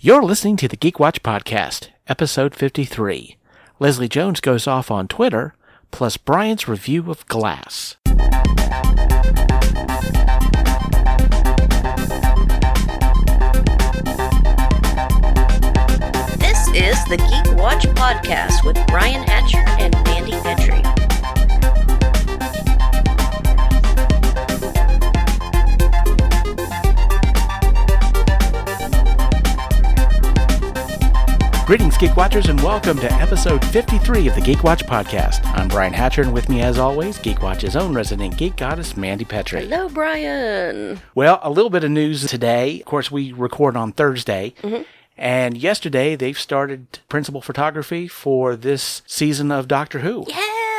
You're listening to the Geek Watch Podcast, episode 53. Leslie Jones goes off on Twitter, plus Brian's review of Glass. This is the Geek Watch Podcast with Brian Hatcher and Mandy Petrie. Greetings, Geek Watchers, and welcome to episode 53 of the Geek Watch Podcast. I'm Brian Hatcher, and with me, as always, Geek Watch's own resident geek goddess, Mandy Petrie. Hello, Brian. Well, a little bit of news today. Of course, we record on Thursday. Mm-hmm. And yesterday, they've started principal photography for this season of Doctor Who.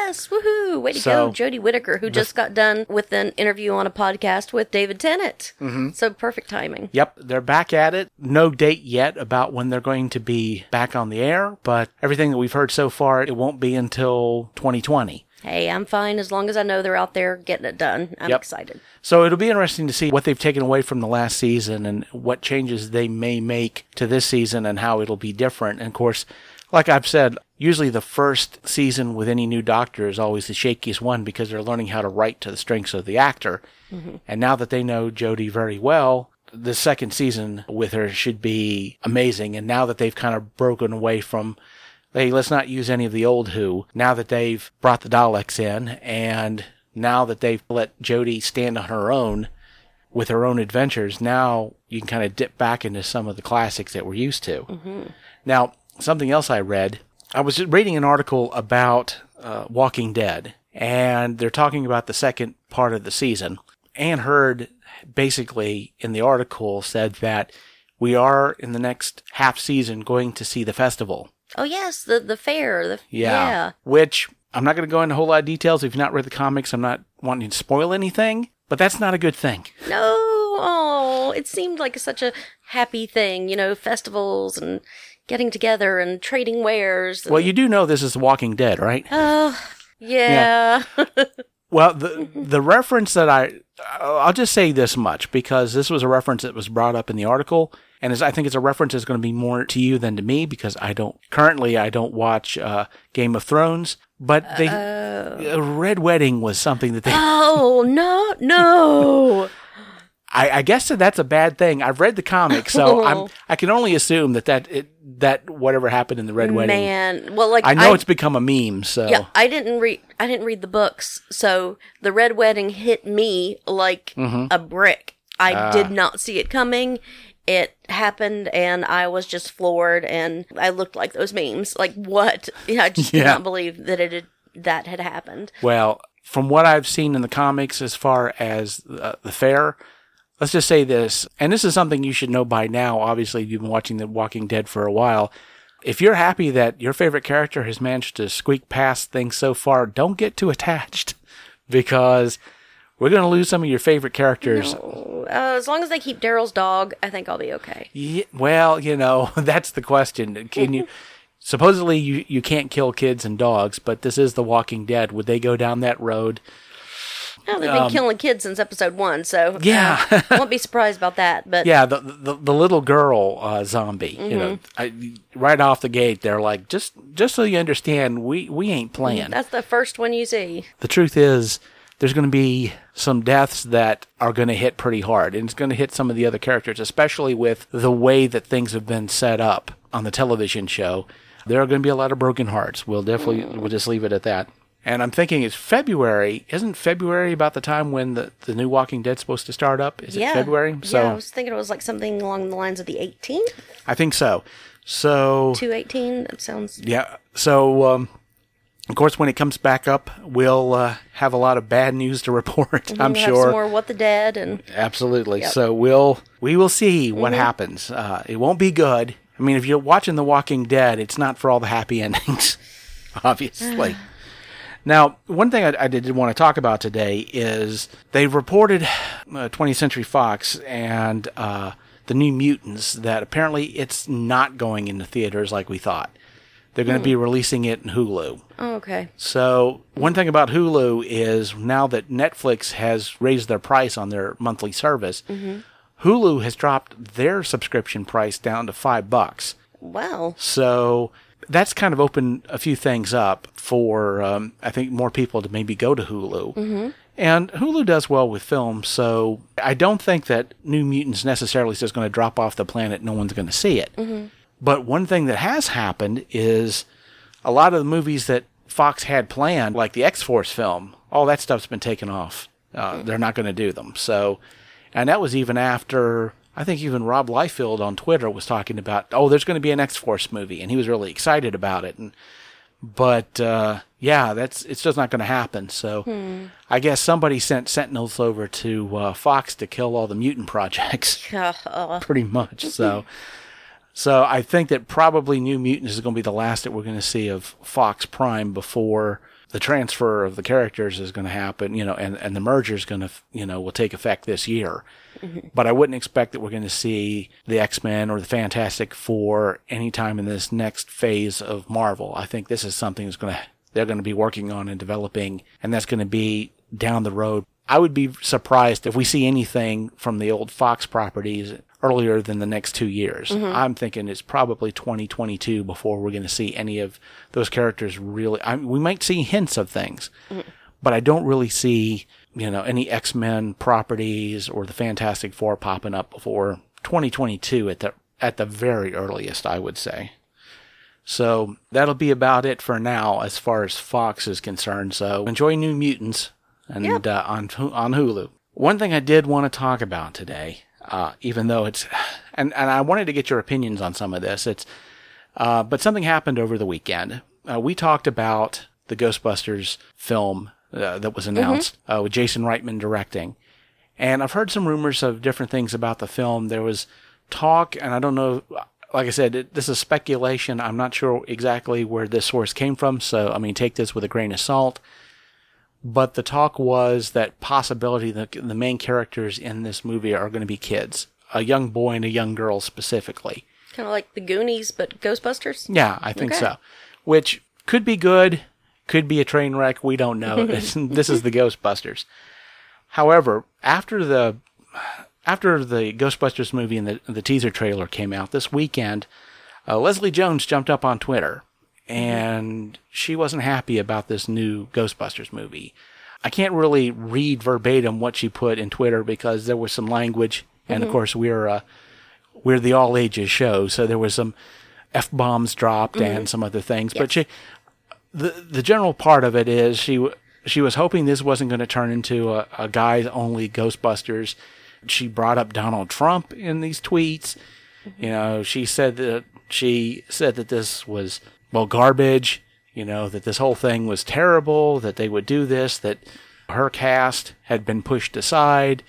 Yes, woohoo! Way to So- go, Jodie Whittaker, who just got done with an interview on a podcast with David Tennant. Mm-hmm. So perfect timing. Yep, they're back at it. No date yet about when they're going to be back on the air, but everything that we've heard so far, it won't be until 2020. Hey, I'm fine as long as I know they're out there getting it done. I'm Yep. excited. So it'll be interesting to see what they've taken away from the last season and what changes they may make to this season and how it'll be different. And of course, like I've said, usually the first season with any new doctor is always the shakiest one because they're learning how to write to the strengths of the actor. Mm-hmm. And now that they know Jodie very well, the second season with her should be amazing. And now that they've kind of broken away from hey, let's not use any of the old Who. Now that they've brought the Daleks in, and now that they've let Jodie stand on her own with her own adventures, now you can kind of dip back into some of the classics that we're used to. Mm-hmm. Now, something else I read, I was reading an article about uh, Walking Dead, and they're talking about the second part of the season. Anne Hurd basically in the article said that we are in the next half season going to see the festival. Oh yes, the the fair. The, Yeah. yeah. Which I'm not going to go into a whole lot of details. If you've not read the comics, I'm not wanting to spoil anything, but that's not a good thing. No, oh, it seemed like such a happy thing, you know, festivals and getting together and trading wares. and- Well, you do know this is The Walking Dead, right? Oh, yeah. Well, the the reference that I I'll just say this much because this was a reference that was brought up in the article, and as I think it's a reference that's going to be more to you than to me because I don't currently I don't watch uh, Game of Thrones, but they uh, Red Wedding was something that they oh no, no. I, I guess that that's a bad thing. I've read the comic, so I'm I can only assume that that it that whatever happened in the Red Wedding. Man, well, like I know it's become a meme, so yeah. I didn't read. I didn't read the books, so the red wedding hit me like Mm-hmm. a brick. I Ah. did not see it coming. It happened, and I was just floored, and I looked like those memes. Like what? I just Yeah. not believe that it had, that had happened. Well, from what I've seen in the comics as far as uh, the fair, let's just say this, and this is something you should know by now. Obviously, you've been watching The Walking Dead for a while. If you're happy that your favorite character has managed to squeak past things so far, don't get too attached because we're going to lose some of your favorite characters. Uh, as long as they keep Daryl's dog, I think I'll be okay. Ye- well, you know, that's the question. Can you supposedly you, you can't kill kids and dogs, but this is The Walking Dead. Would they go down that road? Oh, they've been killing kids since episode one, so Um, Yeah. uh, won't be surprised about that. But Yeah, the the, the little girl uh, zombie. You know, I, right off the gate, they're like, just just so you understand, we we ain't playing. that's the first one you see. The truth is, there's going to be some deaths that are going to hit pretty hard, and it's going to hit some of the other characters, especially with the way that things have been set up on the television show. There are going to be a lot of broken hearts. We'll definitely we'll just leave it at that. And I'm thinking it's February. Isn't February about the time when the, the new Walking Dead's supposed to start up? Is yeah, it February? So yeah, I was thinking it was like something along the lines of the 18th, I think so. So 218. That sounds. yeah. So um, of course, when it comes back up, we'll uh, have a lot of bad news to report. I'm we'll have sure. more What the Dead and Absolutely. Yep. So we'll we will see what happens. Uh, it won't be good. I mean, if you're watching The Walking Dead, it's not for all the happy endings, obviously. now, one thing I, I did want to talk about today is they reported uh, 20th Century Fox and uh, the New Mutants that apparently it's not going into theaters like we thought. They're going to be releasing it in Hulu. oh, okay. So, one thing about Hulu is now that Netflix has raised their price on their monthly service, Hulu has dropped their subscription price down to five bucks. Wow. So that's kind of opened a few things up for, um, I think, more people to maybe go to Hulu. Mm-hmm. And Hulu does well with films, so I don't think that New Mutants necessarily is just going to drop off the planet. No one's going to see it. Mm-hmm. But one thing that has happened is a lot of the movies that Fox had planned, like the X Force film, all that stuff's been taken off. Uh, they're not going to do them. So, and that was even after I think even Rob Liefeld on Twitter was talking about, oh, there's going to be an X Force movie, and he was really excited about it. And but uh, yeah, that's it's just not going to happen. So Hmm. I guess somebody sent Sentinels over to uh, Fox to kill all the mutant projects, pretty much. So. So I think that probably New Mutants is going to be the last that we're going to see of Fox Prime before the transfer of the characters is going to happen, you know, and, and the merger is going to, you know, will take effect this year. Mm-hmm. But I wouldn't expect that we're going to see the X-Men or the Fantastic Four anytime in this next phase of Marvel. I think this is something that's going to, they're going to be working on and developing, and that's going to be down the road. I would be surprised if we see anything from the old Fox properties earlier than the next two years. I'm thinking it's probably 2022 before we're going to see any of those characters really. I we might see hints of things, but I don't really see you know any X Men properties or the Fantastic Four popping up before 2022 at the at the very earliest. I would say. So that'll be about it for now as far as Fox is concerned. So enjoy New Mutants and uh, on on Hulu. One thing I did want to talk about today, uh, even though it's, and and I wanted to get your opinions on some of this. It's, uh, but something happened over the weekend. Uh, we talked about the Ghostbusters film uh, that was announced uh, with Jason Reitman directing, and I've heard some rumors of different things about the film. There was talk, and I don't know. Like I said, it, this is speculation. I'm not sure exactly where this source came from. So, I mean, take this with a grain of salt. But the talk was that possibility that the main characters in this movie are going to be kids, a young boy and a young girl specifically. kind of like the Goonies, but Ghostbusters. Yeah, I think Okay. so. Which could be good, could be a train wreck. We don't know. This- this is the Ghostbusters. However, after the after the Ghostbusters movie and the, the teaser trailer came out this weekend, uh, Leslie Jones jumped up on Twitter Mm-hmm. and she wasn't happy about this new Ghostbusters movie. I can't really read verbatim what she put in Twitter because there was some language, and of mm-hmm. course we're uh, we're the all ages show, so there was some f bombs dropped and mm-hmm. some other things. But she, the the general part of it is she she was hoping this wasn't going to turn into a, a guys only Ghostbusters. She brought up Donald Trump in these tweets. You know, she said that she said that this was well garbage. You know that this whole thing was terrible. That they would do this. That her cast had been pushed aside,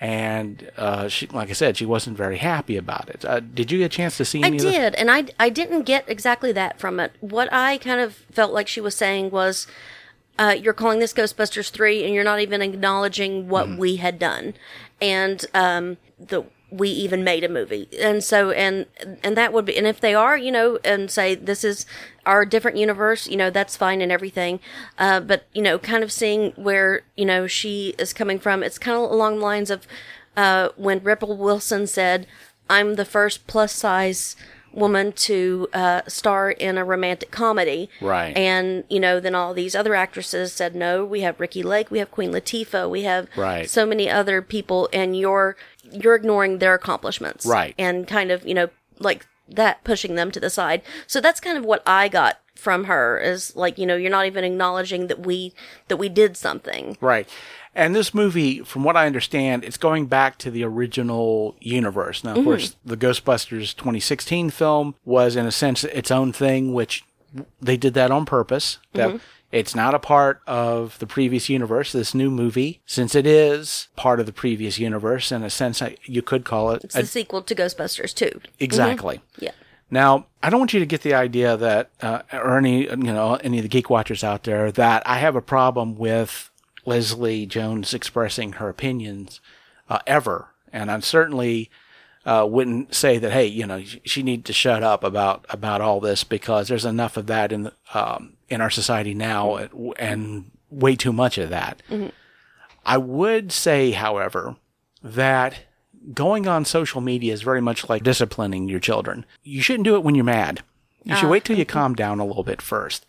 and uh, she, like I said, she wasn't very happy about it. Uh, did you get a chance to see I any of the did, and I I didn't get exactly that from it. What I kind of felt like she was saying was, uh, "You're calling this Ghostbusters three, and you're not even acknowledging what Mm-hmm. we had done, and um, the we even made a movie, and so and and that would be, and if they are, you know, and say this is our different universe, you know, that's fine and everything, uh, but you know, kind of seeing where you know she is coming from, it's kind of along the lines of uh, when Rebel Wilson said, "I'm the first plus size." Woman to uh, star in a romantic comedy. Right. And, you know, then all these other actresses said, no, we have Ricki Lake, we have Queen Latifah, we have Right. so many other people, and you're you're ignoring their accomplishments. Right. And kind of, you know, like that pushing them to the side. So that's kind of what I got from her is like, you know, you're not even acknowledging that we that we did something. Right. And this movie, from what I understand, it's going back to the original universe. Now, of mm-hmm. course, the Ghostbusters 2016 film was, in a sense, its own thing, which they did that on purpose. That mm-hmm. it's not a part of the previous universe, this new movie, since it is part of the previous universe, in a sense, I- you could call it. It's a- the sequel to Ghostbusters 2. Mm-hmm. exactly. Yeah. Now, I don't want you to get the idea that, uh, or any, you know, any of the geek watchers out there, that I have a problem with Leslie Jones expressing her opinions uh, ever, and I certainly uh, wouldn't say that. Hey, you know, she- needs to shut up about about all this because there's enough of that in the, um, in our society now, and way too much of that. I would say, however, that going on social media is very much like disciplining your children. You shouldn't do it when you're mad. You should wait till you calm down a little bit first.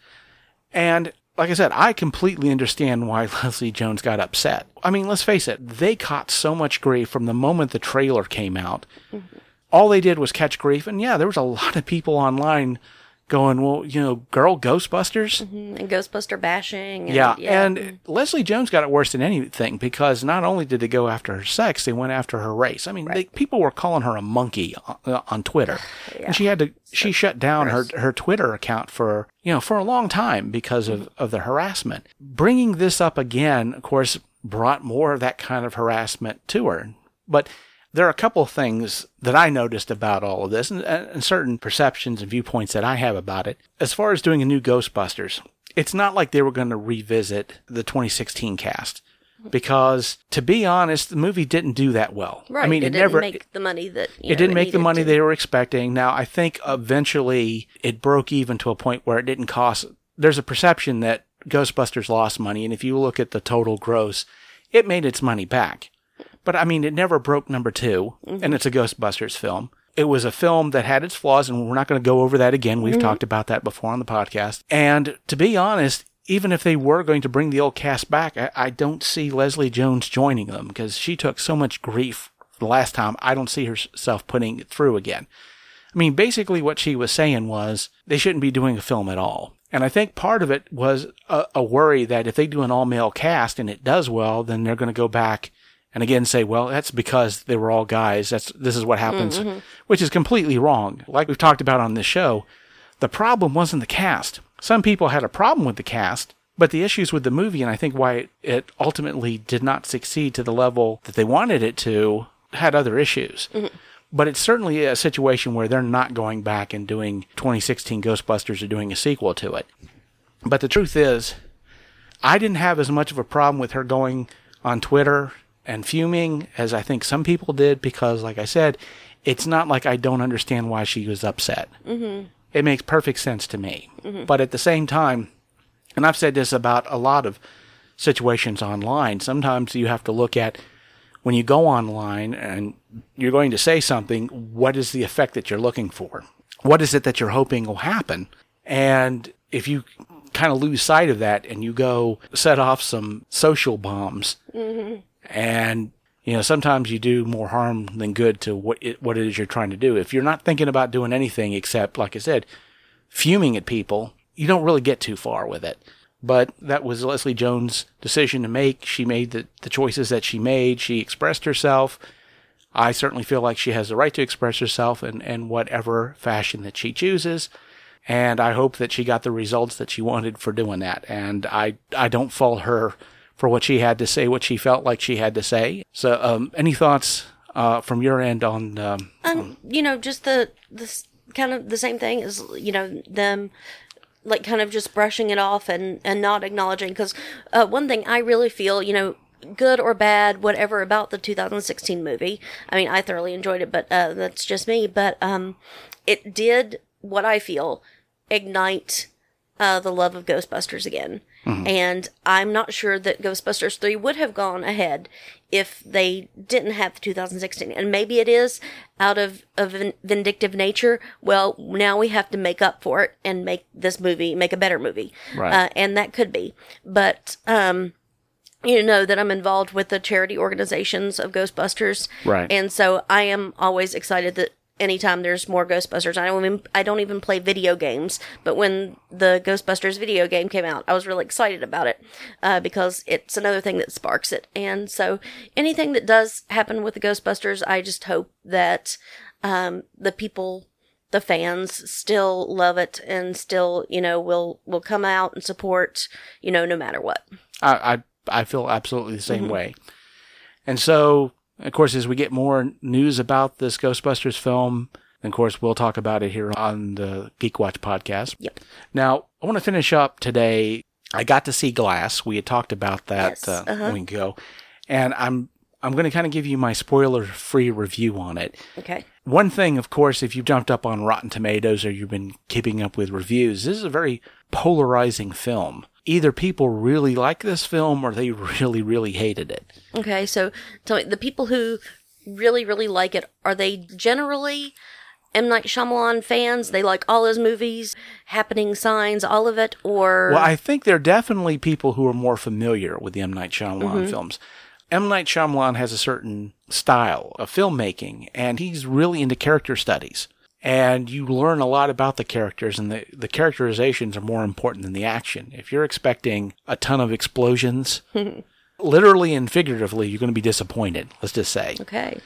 And like I said, I completely understand why Leslie Jones got upset. I mean, let's face it, they caught so much grief from the moment the trailer came out. Mm-hmm. All they did was catch grief. And yeah, there was a lot of people online going, well, you know, girl Ghostbusters. Mm-hmm. and Ghostbuster bashing. And, Yeah, and Leslie Jones got it worse than anything because not only did they go after her sex, they went after her race. I mean, they, people were calling her a monkey on, uh, on Twitter, and she had to she shut down her her Twitter account for you know for a long time because of mm-hmm. of the harassment. Bringing this up again, of course, brought more of that kind of harassment to her, but. There are a couple of things that I noticed about all of this and, and certain perceptions and viewpoints that I have about it. As far as doing a new Ghostbusters, it's not like they were going to revisit the 2016 cast because to be honest the movie didn't do that well right. i mean it, it, didn't never make the money that you it know, didn't make the money to. they were expecting now i think eventually it broke even to a point where it didn't cost there's a perception that ghostbusters lost money and if you look at the total gross it made its money back but i mean it never broke number 2 Mm-hmm. and it's a ghostbusters film it was a film that had its flaws and we're not going to go over that again Mm-hmm. we've talked about that before on the podcast and to be honest even if they were going to bring the old cast back, I, I don't see Leslie Jones joining them because she took so much grief the last time. I don't see herself putting it through again. I mean, basically what she was saying was they shouldn't be doing a film at all. And I think part of it was a, a worry that if they do an all male cast and it does well, then they're going to go back and again say, well, that's because they were all guys. That's, this is what happens, mm-hmm. which is completely wrong. Like we've talked about on this show, the problem wasn't the cast. Some people had a problem with the cast, but the issues with the movie, and I think why it, it ultimately did not succeed to the level that they wanted it to, had other issues. Mm-hmm. But it's certainly a situation where they're not going back and doing 2016 Ghostbusters or doing a sequel to it. But the truth is, I didn't have as much of a problem with her going on Twitter and fuming as I think some people did because, like I said, it's not like I don't understand why she was upset. Mm-hmm. It makes perfect sense to me. But at the same time, and I've said this about a lot of situations online, sometimes you have to look at when you go online and you're going to say something, what is the effect that you're looking for? What is it that you're hoping will happen? And if you kind of lose sight of that and you go set off some social bombs and you know sometimes you do more harm than good to what it, what it is you're trying to do. If you're not thinking about doing anything except like i said fuming at people you don't really get too far with it. But that was leslie jones decision to make. She made the, the choices that she made. She expressed herself. I certainly feel like she has the right to express herself in, in whatever fashion that she chooses. And I hope that she got the results that she wanted for doing that. And I I don't fault her for what she had to say, what she felt like she had to say. So, um, any thoughts uh, from your end on? Um, Um, you know, just the this kind of the same thing as you know them, like kind of just brushing it off and and not acknowledging. Because uh, one thing I really feel, you know, good or bad, whatever about the 2016 movie. I mean, I thoroughly enjoyed it, but uh, that's just me. But um, it did what I feel ignite uh, the love of Ghostbusters again. And I'm not sure that Ghostbusters 3 would have gone ahead if they didn't have the 2016. And maybe it is out of a vindictive nature. Well, now we have to make up for it and make this movie, make a better movie. Right. Uh, and that could be. But, um, you know that I'm involved with the charity organizations of Ghostbusters. Right. And so I am always excited that anytime there's more Ghostbusters. I don't even I don't even play video games, but when the Ghostbusters video game came out, I was really excited about it uh, because it's another thing that sparks it. And so anything that does happen with the Ghostbusters, I just hope that um, the people. The fans still love it and still, you know, will will come out and support, you know, no matter what. I, I I feel absolutely the same way. And so, of course, as we get more news about this Ghostbusters film, of course we'll talk about it here on the Geek Watch podcast. Yep. Now, I want to finish up today. I got to see Glass. We had talked about that Yes, uh, uh-huh. a week ago, and I'm I'm going to kind of give you my spoiler-free review on it. Okay. One thing, of course, if you've jumped up on Rotten Tomatoes or you've been keeping up with reviews, this is a very polarizing film. Either people really like this film or they really, really hated it. Okay, so tell me the people who really, really like it, are they generally M. Night Shyamalan fans? They like all his movies, Happening Signs, all of it? Or. Well, I think there are definitely people who are more familiar with the M. Night Shyamalan mm-hmm. films. M. Night Shyamalan has a certain style of filmmaking, and he's really into character studies. And you learn a lot about the characters, and the, the characterizations are more important than the action. If you're expecting a ton of explosions, literally and figuratively, you're going to be disappointed, let's just say okay.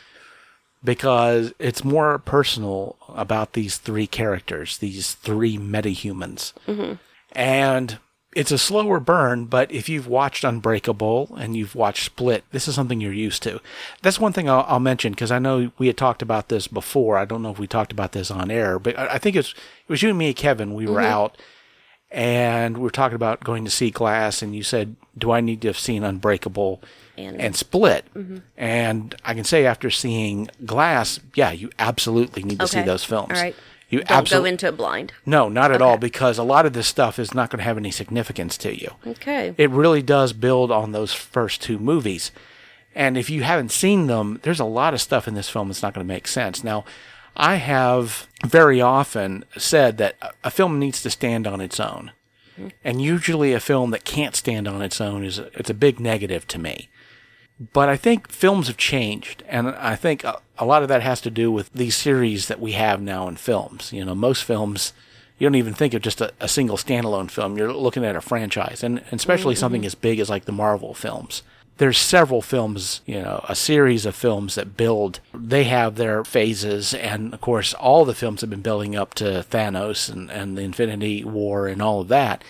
because it's more personal about these three characters, these three metahumans. Mm-hmm. And it's a slower burn, but if you've watched Unbreakable and you've watched Split, this is something you're used to. That's one thing I'll, I'll mention because I know we had talked about this before. I don't know if we talked about this on air, but I, I think it's, it was you and me and Kevin. We were mm-hmm. out and we were talking about going to see Glass, and you said, Do I need to have seen Unbreakable? And- and split. Mm-hmm. And I can say after seeing Glass, yeah, you absolutely need to see those films. All right. You Don't absolutely go into it blind. no, not at all, because a lot of this stuff is not going to have any significance to you. Okay. It really does build on those first two movies. And if you haven't seen them, there's a lot of stuff in this film that's not going to make sense. Now, I have very often said that a- a film needs to stand on its own. Mm-hmm. And usually a film that can't stand on its own is it's a big negative to me. But I think films have changed, and I think a, a lot of that has to do with these series that we have now in films. You know, most films, you don't even think of just a, a single standalone film. You're looking at a franchise, and, and especially mm-hmm. something as big as like the Marvel films. There's several films, you know, a series of films that build. They have their phases, and of course, all the films have been building up to Thanos and, and the Infinity War and all of that.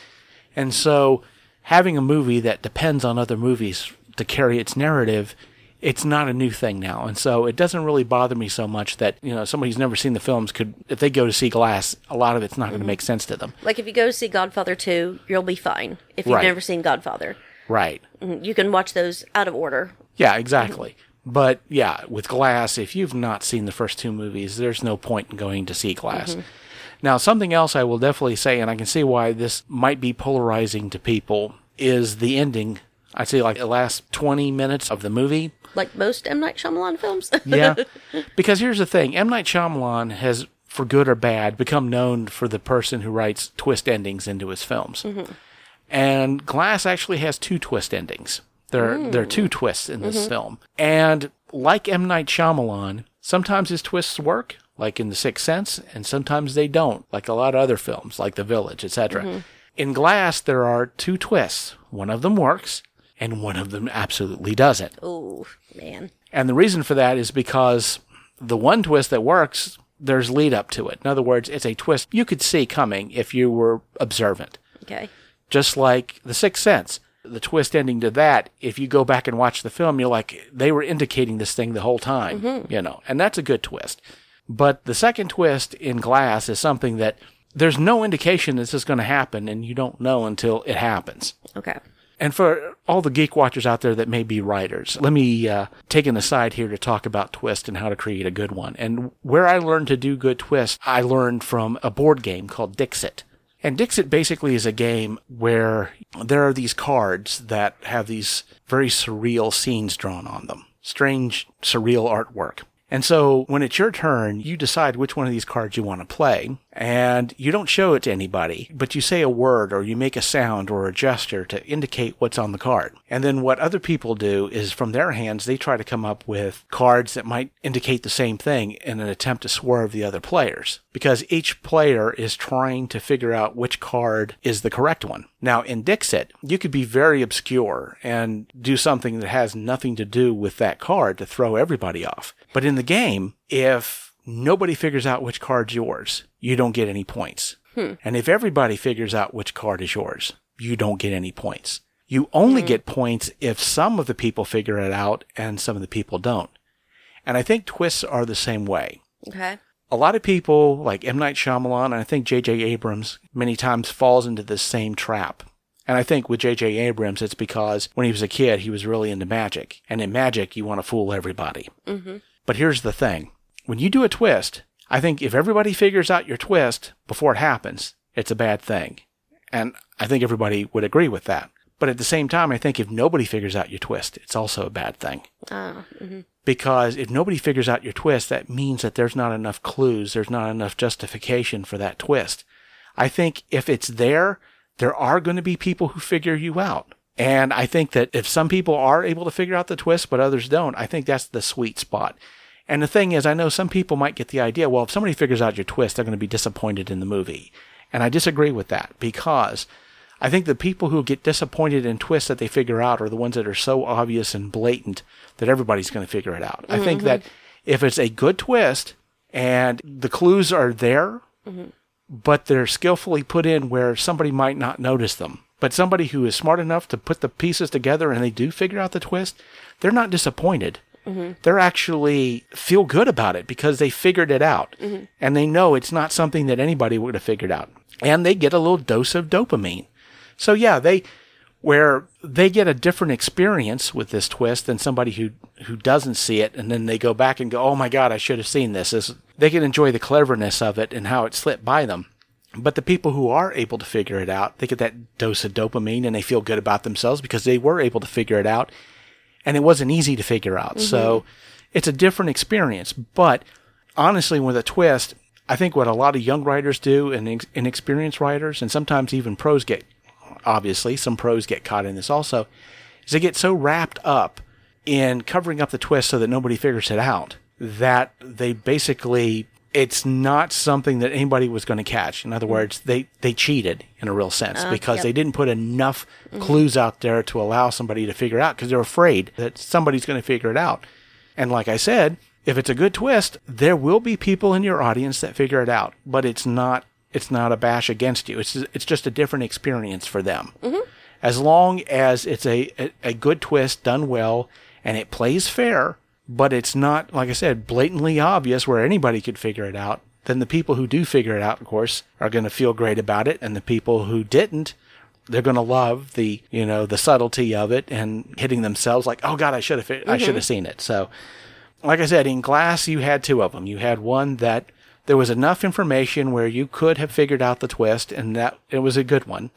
And so, having a movie that depends on other movies to carry its narrative, it's not a new thing now. And so, it doesn't really bother me so much that, you know, somebody who's never seen the films could, if they go to see Glass, a lot of it's not going to make sense to them. Like if you go to see Godfather 2, you'll be fine. If you've Right. never seen Godfather, Right. Mhm. you can watch those out of order. Yeah, exactly. But yeah, with Glass, if you've not seen the first two movies, there's no point in going to see Glass. Now, something else I will definitely say, and I can see why this might be polarizing to people, is the ending. I'd say like the last 20 minutes of the movie. Like most M. Night Shyamalan films. Yeah. because here's the thing M. Night Shyamalan has, for good or bad, become known for the person who writes twist endings into his films. Mm-hmm. And Glass actually has two twist endings. There, mm. there are two twists in this mm-hmm. film. And like M. Night Shyamalan, sometimes his twists work, like in The Sixth Sense, and sometimes they don't, like a lot of other films, like The Village, etc. Mm-hmm. In Glass, there are two twists. One of them works, and one of them absolutely doesn't. Oh, man. And the reason for that is because the one twist that works, there's lead up to it. In other words, it's a twist you could see coming if you were observant. Okay. Just like The Sixth Sense. The twist ending to that, if you go back and watch the film, you're like, they were indicating this thing the whole time, mm-hmm. you know, and that's a good twist. But the second twist in Glass is something that there's no indication this is going to happen, and you don't know until it happens. Okay. And for all the geek watchers out there that may be writers, let me uh, take an aside here to talk about twist and how to create a good one. And where I learned to do good twist, I learned from a board game called Dixit. And Dixit basically is a game where there are these cards that have these very surreal scenes drawn on them. Strange, surreal artwork. And so when it's your turn, you decide which one of these cards you want to play, and you don't show it to anybody, but you say a word or you make a sound or a gesture to indicate what's on the card. And then what other people do is from their hands, they try to come up with cards that might indicate the same thing in an attempt to swerve the other players. Because each player is trying to figure out which card is the correct one. Now, in Dixit, you could be very obscure and do something that has nothing to do with that card to throw everybody off. But in the game, if nobody figures out which card's yours, you don't get any points. And if everybody figures out which card is yours, you don't get any points. You only get points if some of the people figure it out and some of the people don't. And I think twists are the same way Okay. a lot of people like M. Night Shyamalan, and I think J.J. Abrams many times falls into this same trap. And I think with J.J. Abrams, it's because when he was a kid, he was really into magic. And in magic, you want to fool everybody. Mm-hmm. But here's the thing. When you do a twist, I think if everybody figures out your twist before it happens, it's a bad thing. And I think everybody would agree with that. But at the same time, I think if nobody figures out your twist, it's also a bad thing. Uh, mhm. because if nobody figures out your twist, that means that there's not enough clues, there's not enough justification for that twist. I think if it's there, there are going to be people who figure you out. And I think that if some people are able to figure out the twist, but others don't, I think that's the sweet spot. And the thing is, I know some people might get the idea, well, if somebody figures out your twist, they're going to be disappointed in the movie. And I disagree with that because I think the people who get disappointed in twists that they figure out are the ones that are so obvious and blatant that everybody's going to figure it out. Mm-hmm. I think that if it's a good twist and the clues are there, mm-hmm. but they're skillfully put in where somebody might not notice them, but somebody who is smart enough to put the pieces together and they do figure out the twist, they're not disappointed. Mm-hmm. They're actually feel good about it because they figured it out mm-hmm. and they know it's not something that anybody would have figured out. And they get a little dose of dopamine. So yeah, they where they get a different experience with this twist than somebody who who doesn't see it and then they go back and go, "Oh my god, I should have seen this." Is they can enjoy the cleverness of it and how it slipped by them. But the people who are able to figure it out, they get that dose of dopamine and they feel good about themselves because they were able to figure it out and it wasn't easy to figure out. Mm-hmm. So it's a different experience. But honestly, with a twist, I think what a lot of young writers do and inexperienced writers and sometimes even pros get obviously, some pros get caught in this also, is they get so wrapped up in covering up the twist so that nobody figures it out that they basically it's not something that anybody was going to catch. In other mm-hmm. words, they, they cheated in a real sense uh, because yep. they didn't put enough mm-hmm. clues out there to allow somebody to figure it out because they're afraid that somebody's going to figure it out. And like I said, if it's a good twist, there will be people in your audience that figure it out, but it's not it's not a bash against you. It's it's just a different experience for them. Mm-hmm. As long as it's a, a, a good twist done well and it plays fair, but it's not like I said blatantly obvious where anybody could figure it out. Then the people who do figure it out, of course, are going to feel great about it, and the people who didn't, they're going to love the you know the subtlety of it and hitting themselves like, oh God, I should have mm-hmm. I should have seen it. So, like I said, in Glass, you had two of them. You had one that there was enough information where you could have figured out the twist and that it was a good one.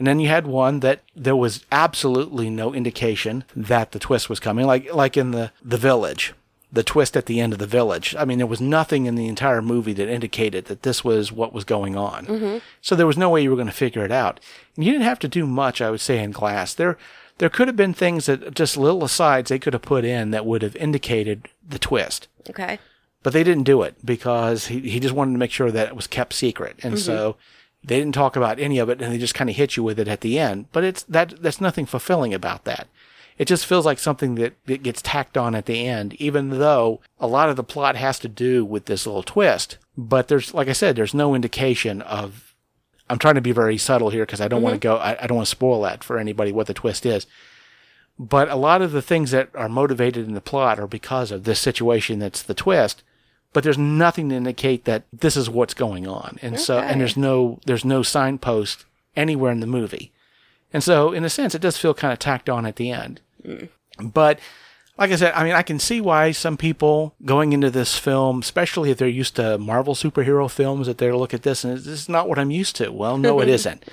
And then you had one that there was absolutely no indication that the twist was coming, like like in the the village, the twist at the end of the village. I mean, there was nothing in the entire movie that indicated that this was what was going on. Mm-hmm. So there was no way you were going to figure it out. And you didn't have to do much, I would say, in Glass. There there could have been things that just little asides they could have put in that would have indicated the twist. Okay but they didn't do it because he, he just wanted to make sure that it was kept secret. And mm-hmm. so they didn't talk about any of it and they just kind of hit you with it at the end. But it's that, that's nothing fulfilling about that. It just feels like something that, that gets tacked on at the end, even though a lot of the plot has to do with this little twist. But there's, like I said, there's no indication of, I'm trying to be very subtle here because I don't mm-hmm. want to go, I, I don't want to spoil that for anybody what the twist is. But a lot of the things that are motivated in the plot are because of this situation that's the twist but there's nothing to indicate that this is what's going on. And okay. so, and there's no, there's no signpost anywhere in the movie. And so, in a sense, it does feel kind of tacked on at the end. Mm. But, like I said, I mean, I can see why some people going into this film, especially if they're used to Marvel superhero films, that they look at this and this is not what I'm used to. Well, no, it isn't.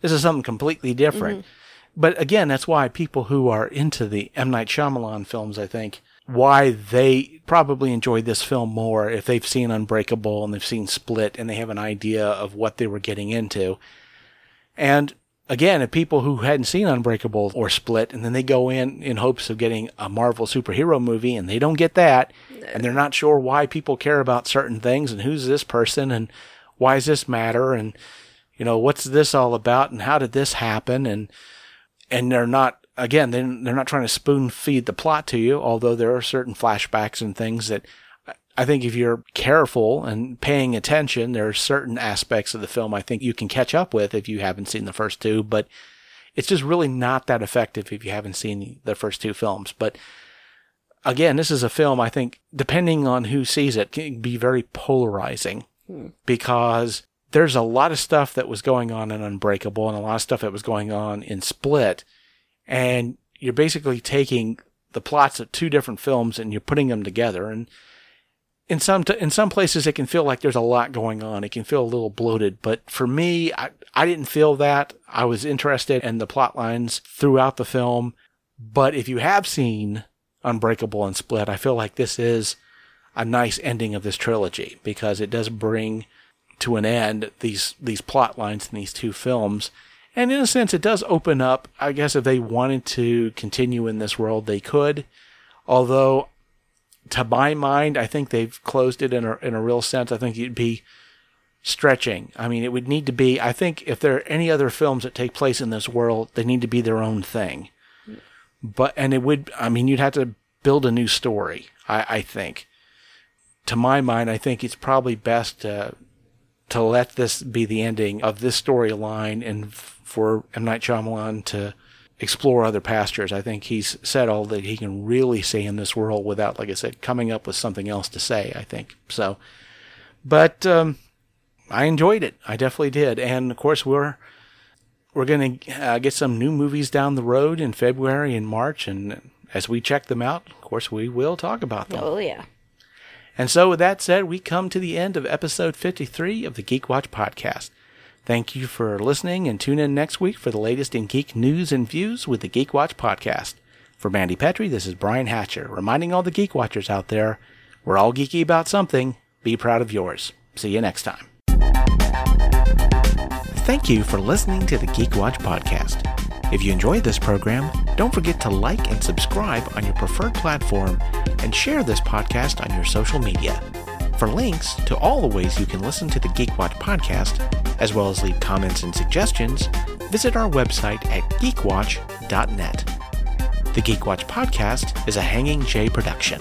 This is something completely different. Mm-hmm. But again, that's why people who are into the M. Night Shyamalan films, I think, why they probably enjoyed this film more if they've seen Unbreakable and they've seen Split and they have an idea of what they were getting into. And again, if people who hadn't seen Unbreakable or Split and then they go in in hopes of getting a Marvel superhero movie and they don't get that and they're not sure why people care about certain things and who's this person and why does this matter and you know what's this all about and how did this happen and and they're not again, they're, they're not trying to spoon feed the plot to you, although there are certain flashbacks and things that I think if you're careful and paying attention, there are certain aspects of the film I think you can catch up with if you haven't seen the first two, but it's just really not that effective if you haven't seen the first two films. But again, this is a film I think, depending on who sees it, can be very polarizing hmm. because there's a lot of stuff that was going on in Unbreakable and a lot of stuff that was going on in Split and you're basically taking the plots of two different films and you're putting them together. And in some t- in some places it can feel like there's a lot going on. It can feel a little bloated. But for me I, I didn't feel that. I was interested in the plot lines throughout the film. But if you have seen Unbreakable and Split, I feel like this is a nice ending of this trilogy because it does bring to an end these these plot lines in these two films. And in a sense, it does open up. I guess if they wanted to continue in this world, they could. Although, to my mind, I think they've closed it in a in a real sense. I think it'd be stretching. I mean, it would need to be. I think if there are any other films that take place in this world, they need to be their own thing. But and it would. I mean, you'd have to build a new story. I, I think. To my mind, I think it's probably best to to let this be the ending of this storyline and for M Night Shyamalan to explore other pastures. I think he's said all that he can really say in this world without, like I said, coming up with something else to say. I think so. But um, I enjoyed it. I definitely did. And of course, we're we're going to uh, get some new movies down the road in February and March, and as we check them out, of course, we will talk about them. Oh yeah. And so, with that said, we come to the end of episode 53 of the Geek Watch podcast. Thank you for listening and tune in next week for the latest in geek news and views with the Geek Watch podcast. For Mandy Petrie, this is Brian Hatcher, reminding all the Geek Watchers out there we're all geeky about something. Be proud of yours. See you next time. Thank you for listening to the Geek Watch podcast. If you enjoyed this program, don't forget to like and subscribe on your preferred platform and share this podcast on your social media. For links to all the ways you can listen to the Geek Watch podcast, as well as leave comments and suggestions, visit our website at geekwatch.net. The Geek Watch podcast is a Hanging J production.